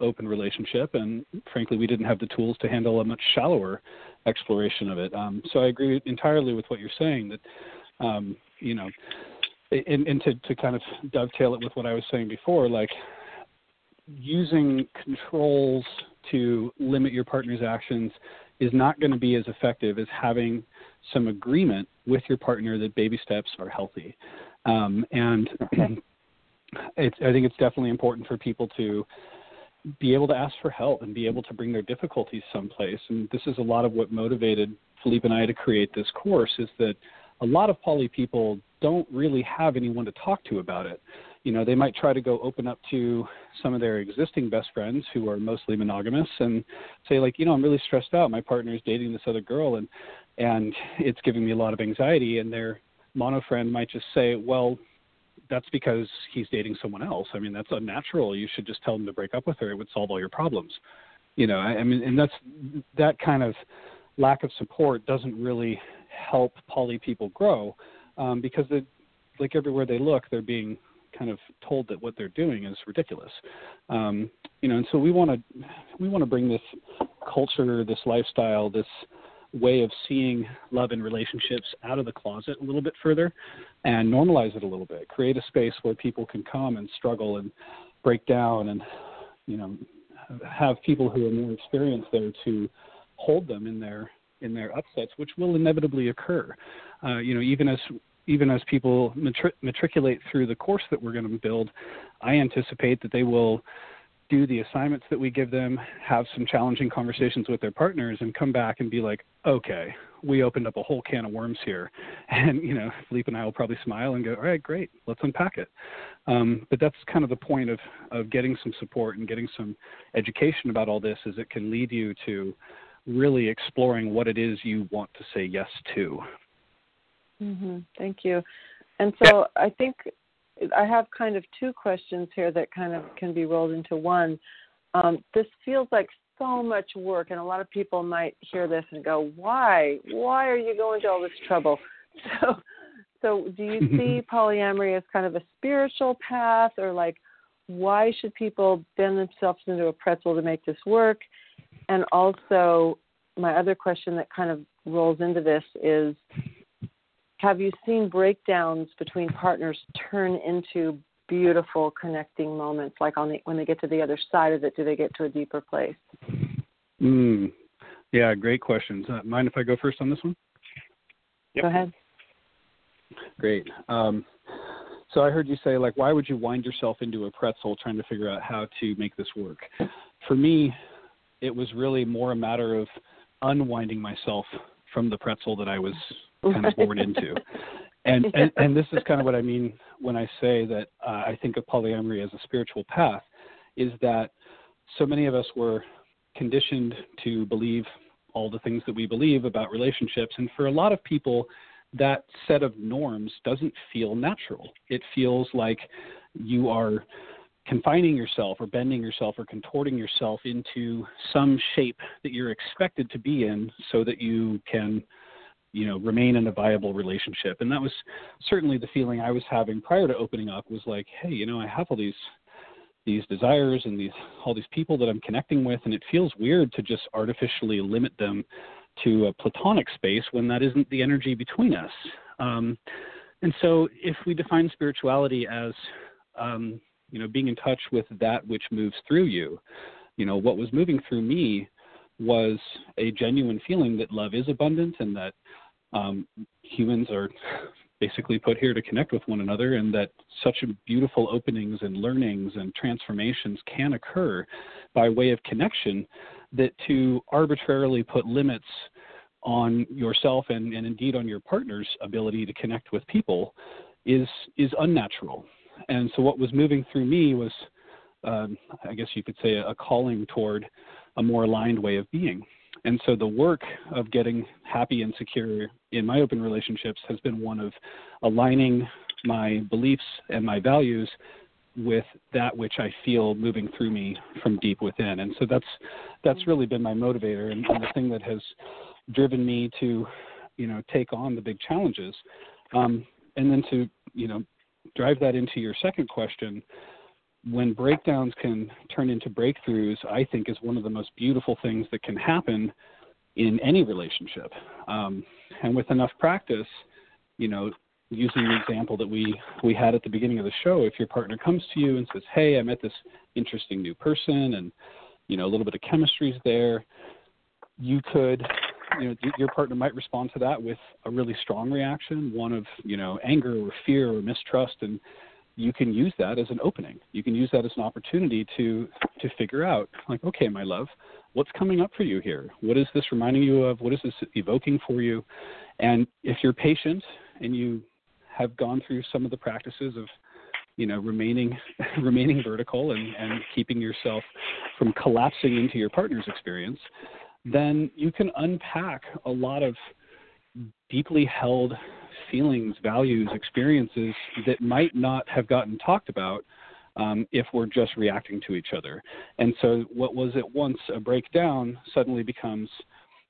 S3: open relationship, and frankly, we didn't have the tools to handle a much shallower exploration of it. Um, so I agree entirely with what you're saying that, um, you know, and, and to, to kind of dovetail it with what I was saying before, like using controls to limit your partner's actions is not going to be as effective as having some agreement with your partner that baby steps are healthy. Um, and it's, I think it's definitely important for people to be able to ask for help and be able to bring their difficulties someplace. And this is a lot of what motivated Philippe and I to create this course is that a lot of poly people don't really have anyone to talk to about it. You know, they might try to go open up to some of their existing best friends who are mostly monogamous and say like, you know, I'm really stressed out. My partner is dating this other girl and and it's giving me a lot of anxiety and their mono friend might just say, "Well, that's because he's dating someone else. I mean, that's unnatural. You should just tell him to break up with her. It would solve all your problems. You know, I, I mean, and that's that kind of lack of support doesn't really help poly people grow um, because they, like everywhere they look, they're being kind of told that what they're doing is ridiculous. Um, you know, and so we want to we want to bring this culture, this lifestyle, this way of seeing love and relationships out of the closet a little bit further and normalize it a little bit. Create a space where people can come and struggle and break down and you know have people who are more experienced there to hold them in their in their upsets, which will inevitably occur. Uh, you know, even as even as people matri- matriculate through the course that we're going to build, I anticipate that they will do the assignments that we give them, have some challenging conversations with their partners, and come back and be like, okay, we opened up a whole can of worms here. And, you know, Philippe and I will probably smile and go, all right, great, let's unpack it. Um, but that's kind of the point of, of getting some support and getting some education about all this is it can lead you to really exploring what it is you want to say yes to.
S2: Mm-hmm. Thank you. And so I think I have kind of two questions here that kind of can be rolled into one. Um, this feels like so much work, and a lot of people might hear this and go, "Why? Why are you going to all this trouble?" So, so do you see polyamory as kind of a spiritual path, or like, why should people bend themselves into a pretzel to make this work? And also, my other question that kind of rolls into this is have you seen breakdowns between partners turn into beautiful connecting moments? Like on the when they get to the other side of it do they get to a deeper place?
S3: Mm. yeah great questions. Uh, mind if i go first on this one?
S2: Yep. go ahead.
S3: Great. Um, so i heard you say like why would you wind yourself into a pretzel trying to figure out how to make this work? For me it was really more a matter of unwinding myself from the pretzel that i was kind of born into. And, and and this is kind of what I mean when I say that uh, I think of polyamory as a spiritual path, is that so many of us were conditioned to believe all the things that we believe about relationships, and for a lot of people, that set of norms doesn't feel natural. It feels like you are confining yourself or bending yourself or contorting yourself into some shape that you're expected to be in so that you can you know remain in a viable relationship. And that was certainly the feeling i was having prior to opening up was like hey you know i have all these these desires and these all these people that i'm connecting with and it feels weird to just artificially limit them to a platonic space when that isn't the energy between us. Um, and so if we define spirituality as um, you know being in touch with that which moves through you you know what was moving through me was a genuine feeling that love is abundant and that um, humans are basically put here to connect with one another and that such beautiful openings and learnings and transformations can occur by way of connection that to arbitrarily put limits on yourself and, and indeed on your partner's ability to connect with people is is unnatural and so what was moving through me was um, i guess you could say a, a calling toward a more aligned way of being. And so the work of getting happy and secure in my open relationships has been one of aligning my beliefs and my values with that which I feel moving through me from deep within. And so that's that's really been my motivator and, and the thing that has driven me to, you know, take on the big challenges. Um, and then to, you know, drive that into your second question, when breakdowns can turn into breakthroughs, I think is one of the most beautiful things that can happen in any relationship. Um, and with enough practice, you know, using the example that we we had at the beginning of the show, if your partner comes to you and says, "Hey, I met this interesting new person, and you know, a little bit of chemistry is there," you could, you know, your partner might respond to that with a really strong reaction, one of you know, anger or fear or mistrust, and you can use that as an opening. You can use that as an opportunity to to figure out, like, okay, my love, what's coming up for you here? What is this reminding you of? What is this evoking for you? And if you're patient and you have gone through some of the practices of you know remaining remaining vertical and, and keeping yourself from collapsing into your partner's experience then you can unpack a lot of deeply held feelings values experiences that might not have gotten talked about um, if we're just reacting to each other. And so what was at once a breakdown suddenly becomes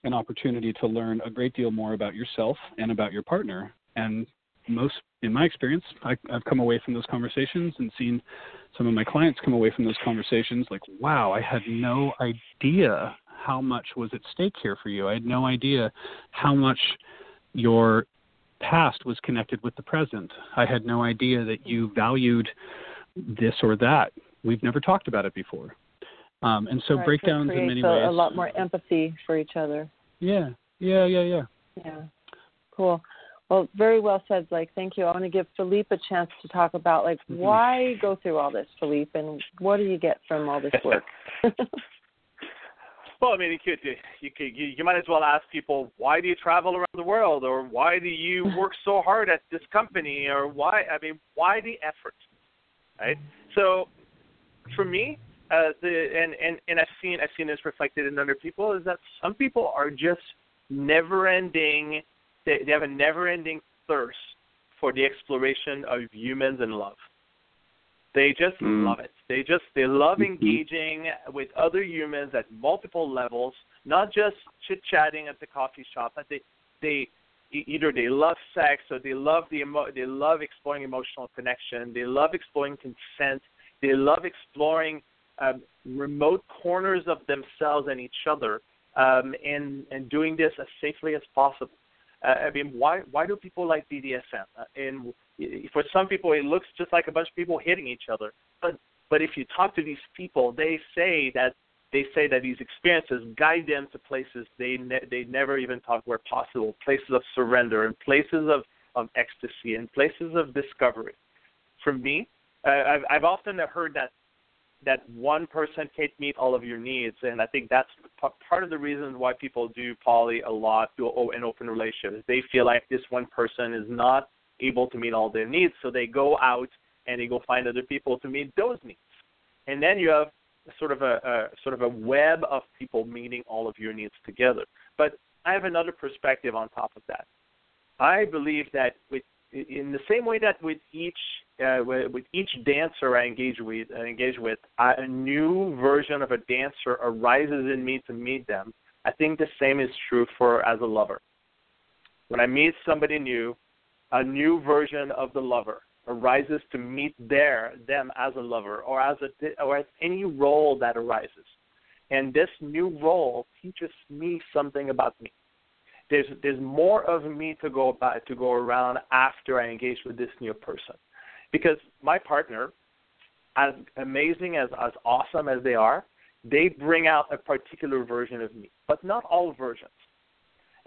S3: an opportunity to learn a great deal more about yourself and about your partner. And most in my experience I, i've come away from those conversations and seen some of my clients come away from those conversations like wow i had no idea how much was at stake here for you. I had no idea how much your past was connected with the present i had no idea that you valued this or that we've never talked about it before um, and so
S2: right,
S3: breakdowns in many ways
S2: a lot more empathy for each other
S3: yeah yeah yeah yeah
S2: yeah cool well, very well said, Blake. Thank you. I want to give Philippe a chance to talk about like mm-hmm. why go through all this, Philippe, and what do you get from all this work?
S4: well, I mean, you could you could you, you might as well ask people why do you travel around the world, or why do you work so hard at this company, or why? I mean, why the effort, right? So, for me, uh, the and and and I've seen I've seen this reflected in other people is that some people are just never-ending they, they have a never-ending thirst for the exploration of humans and love. They just mm. love it. They just they love mm-hmm. engaging with other humans at multiple levels, not just chit chatting at the coffee shop, but they they either they love sex or they love the emo- they love exploring emotional connection. They love exploring consent. They love exploring um, remote corners of themselves and each other, um, and and doing this as safely as possible. Uh, I mean, why why do people like BDSM? Uh, and for some people, it looks just like a bunch of people hitting each other. But but if you talk to these people, they say that they say that these experiences guide them to places they ne- they never even thought were possible, places of surrender and places of of ecstasy and places of discovery. For me, I've I've often heard that that one person can't meet all of your needs, and I think that's p- part of the reason why people do poly a lot, do an open relationship. They feel like this one person is not able to meet all their needs, so they go out and they go find other people to meet those needs, and then you have sort of a, a sort of a web of people meeting all of your needs together. But I have another perspective on top of that. I believe that with in the same way that with each uh, with each dancer I engage with, I engage with, a new version of a dancer arises in me to meet them. I think the same is true for as a lover. When I meet somebody new, a new version of the lover arises to meet their them as a lover or as a or as any role that arises. And this new role teaches me something about me there's there's more of me to go about to go around after I engage with this new person, because my partner, as amazing as as awesome as they are, they bring out a particular version of me, but not all versions.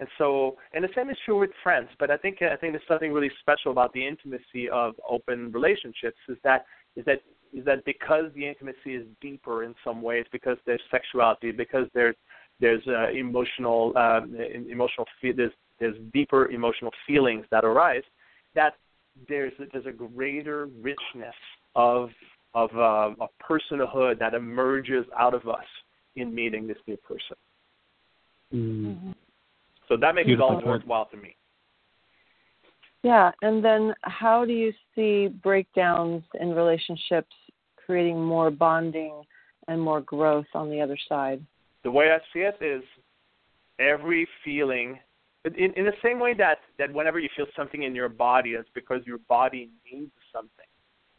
S4: And so, and the same is true with friends. But I think I think there's something really special about the intimacy of open relationships is that is that is that because the intimacy is deeper in some ways, because there's sexuality, because there's there's uh, emotional um, emotional there's there's deeper emotional feelings that arise that there's there's a greater richness of of uh, a personhood that emerges out of us in meeting this new person.
S3: Mm-hmm.
S4: So that makes Beautiful it all worthwhile to me.
S2: Yeah, and then how do you see breakdowns in relationships creating more bonding and more growth on the other side?
S4: The way I see it is every feeling in, in the same way that, that whenever you feel something in your body, it's because your body needs something.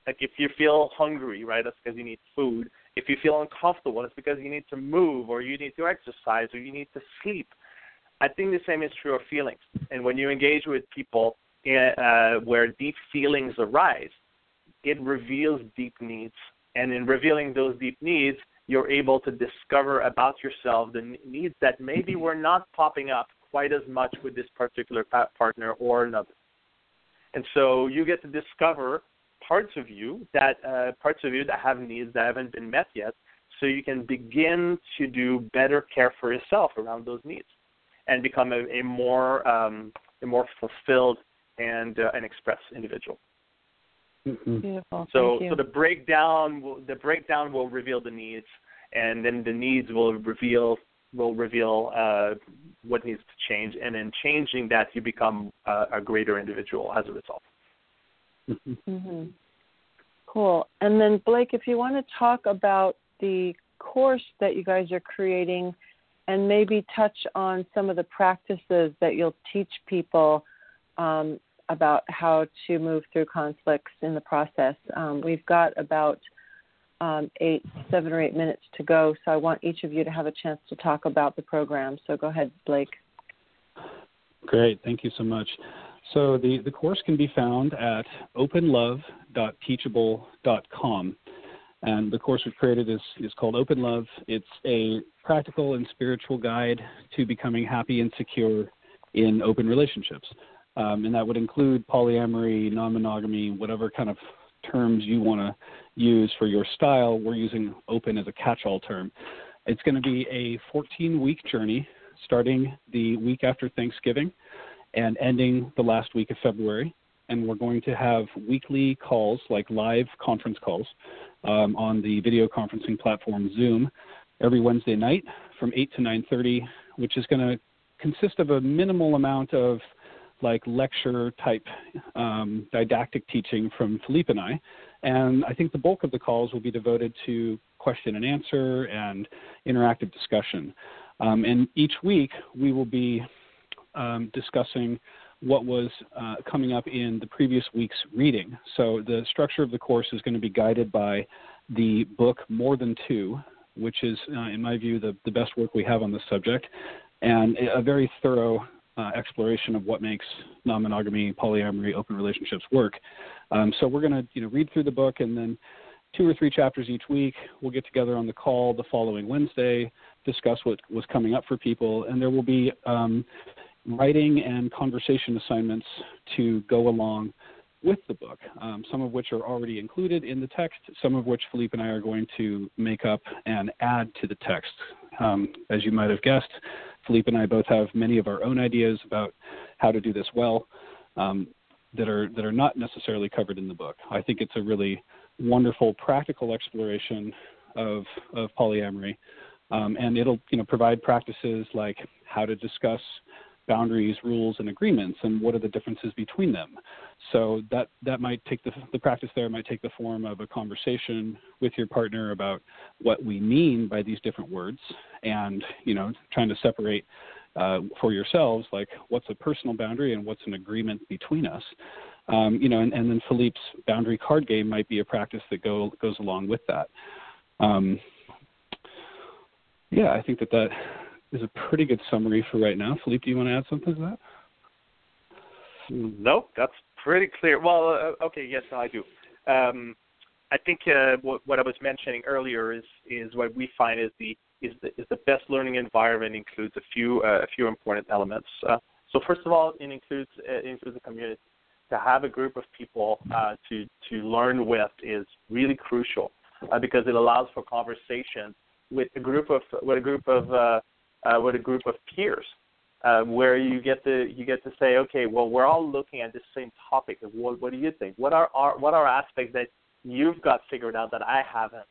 S4: Like if you feel hungry, right, that's because you need food. If you feel uncomfortable, it's because you need to move or you need to exercise or you need to sleep. I think the same is true of feelings. And when you engage with people in, uh, where deep feelings arise, it reveals deep needs. And in revealing those deep needs, you're able to discover about yourself the needs that maybe were not popping up quite as much with this particular partner or another. And so you get to discover parts of you that uh, parts of you that have needs that haven't been met yet, so you can begin to do better care for yourself around those needs, and become a, a more um, a more fulfilled and uh, an express individual.
S2: Mm-hmm. Beautiful.
S4: So so the breakdown will, the breakdown will reveal the needs, and then the needs will reveal will reveal uh, what needs to change, and in changing that, you become uh, a greater individual as a result.
S2: Mm-hmm. Cool. And then Blake, if you want to talk about the course that you guys are creating, and maybe touch on some of the practices that you'll teach people um, about how to move through conflicts in the process. Um, we've got about um, eight, seven or eight minutes to go. So I want each of you to have a chance to talk about the program. So go ahead, Blake.
S3: Great. Thank you so much. So the, the course can be found at openlove.teachable.com. And the course we've created is, is called Open Love. It's a practical and spiritual guide to becoming happy and secure in open relationships. Um, and that would include polyamory, non monogamy, whatever kind of terms you want to use for your style. We're using open as a catch all term. It's going to be a 14 week journey starting the week after Thanksgiving and ending the last week of February. And we're going to have weekly calls, like live conference calls, um, on the video conferencing platform Zoom every Wednesday night from 8 to 9:30, which is going to consist of a minimal amount of like lecture type um, didactic teaching from Philippe and I. And I think the bulk of the calls will be devoted to question and answer and interactive discussion. Um, and each week we will be um, discussing what was uh, coming up in the previous week's reading. So the structure of the course is going to be guided by the book More Than Two, which is, uh, in my view, the, the best work we have on this subject, and a very thorough uh, exploration of what makes non-monogamy, polyamory, open relationships work. Um, so we're going to you know read through the book and then two or three chapters each week. We'll get together on the call the following Wednesday, discuss what was coming up for people, and there will be um, writing and conversation assignments to go along with the book, um, some of which are already included in the text, some of which Philippe and I are going to make up and add to the text. Um, as you might have guessed, Philippe and I both have many of our own ideas about how to do this well um, that are that are not necessarily covered in the book. I think it's a really wonderful practical exploration of of polyamory, um, and it'll you know provide practices like how to discuss boundaries, rules, and agreements, and what are the differences between them. So that that might take the the practice there might take the form of a conversation with your partner about what we mean by these different words, and you know trying to separate uh, for yourselves like what's a personal boundary and what's an agreement between us. Um, you know, and, and, then Philippe's boundary card game might be a practice that go goes along with that. Um, yeah, I think that that is a pretty good summary for right now. Philippe, do you want to add something to that?
S4: No, that's pretty clear. Well, uh, okay, yes, I do. Um, I think uh, what, what, I was mentioning earlier is is what we find is the is the, is the best learning environment includes a few uh, a few important elements. Uh, so first of all, it includes uh, it includes a community. To have a group of people uh, to to learn with is really crucial because it allows for conversation with a group of with a group of uh, with a group of peers, uh, where you get to you get to say, okay, well, we're all looking at the same topic. What, what do you think? What are, are what are aspects that you've got figured out that I haven't?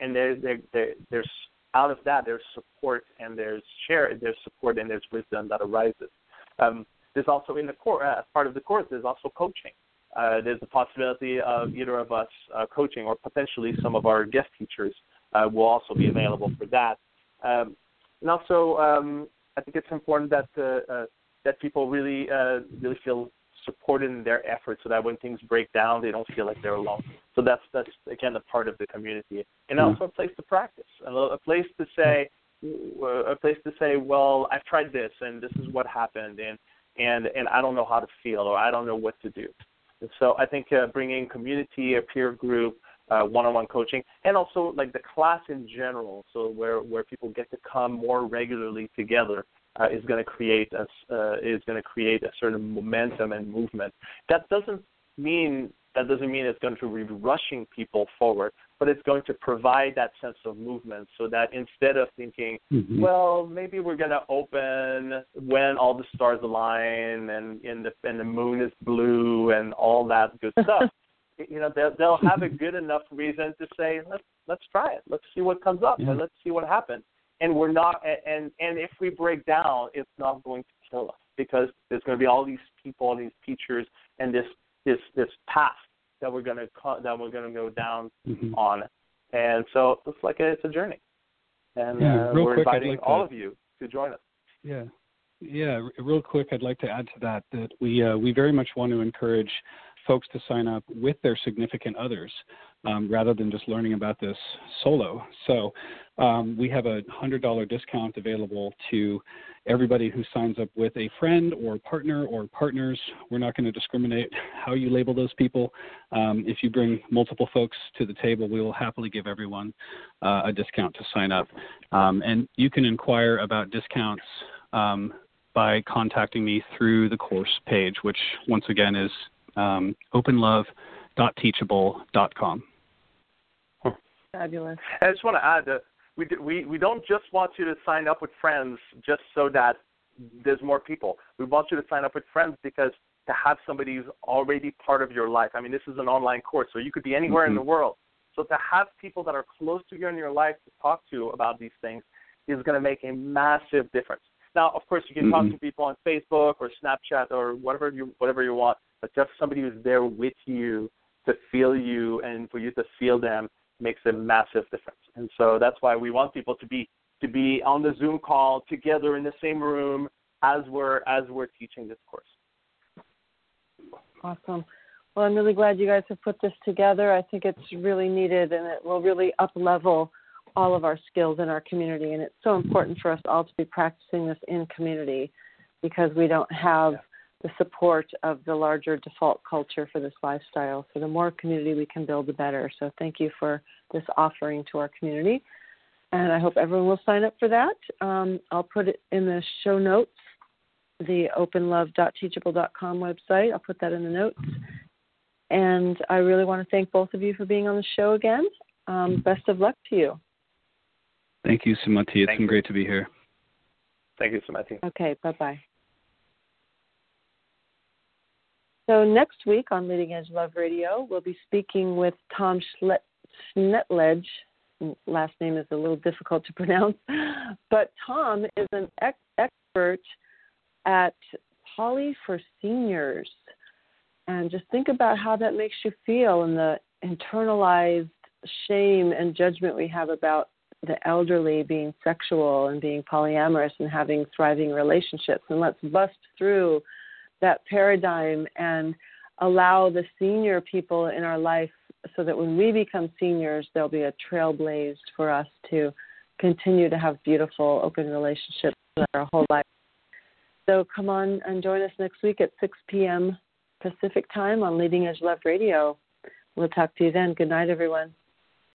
S4: And there, there, there, there's out of that there's support and there's share there's support and there's wisdom that arises. Um, there's also in the core uh, part of the course there's also coaching. uh, there's a possibility of either of us uh, coaching or potentially some of our guest teachers uh, will also be available for that. Um, and also, um, I think it's important that uh, uh, that people really uh, really feel supported in their efforts, so that when things break down, they don't feel like they're alone. So that's that's again a part of the community, and also a place to practice, a place to say, a place to say, well, I've tried this, and this is what happened, and and and I don't know how to feel, or I don't know what to do. And so I think uh, bringing community, a peer group, uh, one-on-one coaching, and also like the class in general, so where where people get to come more regularly together, uh, is going to create a uh, is going to create a certain momentum and movement. That doesn't mean that doesn't mean it's going to be rushing people forward, but it's going to provide that sense of movement so that instead of thinking, mm-hmm. well, maybe we're going to open when all the stars align and, and, the, and the moon is blue and all that good stuff. you know, they'll, they'll have a good enough reason to say, let's, let's try it. Let's see what comes up yeah. and let's see what happens. And we're not, and, and if we break down, it's not going to kill us because there's going to be all these people, all these teachers, and this, this, this path that we're going to that we're going to go down mm-hmm. on. And so it's like a, it's a journey, and yeah, uh, we're quick, inviting like all to, of you to join us.
S3: Yeah, yeah. Real quick, I'd like to add to that that we uh, we very much want to encourage folks to sign up with their significant others um, rather than just learning about this solo. So um, we have a $100 discount available to everybody who signs up with a friend or partner or partners. We're not going to discriminate how you label those people. Um, if you bring multiple folks to the table, we will happily give everyone uh, a discount to sign up. Um, and you can inquire about discounts um, by contacting me through the course page, which once again is um, openlove.teachable.com.
S2: Fabulous.
S4: I just want to add that we, do, we, we don't just want you to sign up with friends just so that there's more people. We want you to sign up with friends because to have somebody who's already part of your life. I mean, this is an online course, so you could be anywhere mm-hmm. in the world. So to have people that are close to you in your life to talk to about these things is going to make a massive difference. Now, of course, you can mm-hmm. talk to people on Facebook or Snapchat or whatever you whatever you want, but just somebody who's there with you to feel you and for you to feel them makes a massive difference. And so that's why we want people to be to be on the Zoom call together in the same room as we're as we're teaching this course.
S2: Awesome. Well, I'm really glad you guys have put this together. I think it's really needed and it will really up level all of our skills in our community. And it's so important for us all to be practicing this in community because we don't have yeah the support of the larger default culture for this lifestyle. So the more community we can build, the better. So thank you for this offering to our community. And I hope everyone will sign up for that. Um, I'll put it in the show notes, the openlove.teachable.com website. I'll put that in the notes. And I really want to thank both of you for being on the show again. Um, best of luck to you.
S3: Thank you, Sumati. It's thank been you. great to be here.
S4: Thank you, Sumati.
S2: Okay, bye bye. So next week on Leading Edge Love Radio, we'll be speaking with Tom Schnetledge. Last name is a little difficult to pronounce, but Tom is an ex- expert at Poly for Seniors. And just think about how that makes you feel and the internalized shame and judgment we have about the elderly being sexual and being polyamorous and having thriving relationships. And let's bust through that paradigm and allow the senior people in our life so that when we become seniors, there'll be a trail blazed for us to continue to have beautiful, open relationships our whole life. So come on and join us next week at 6 p.m. Pacific time on Leading Edge Love Radio. We'll talk to you then. Good night, everyone.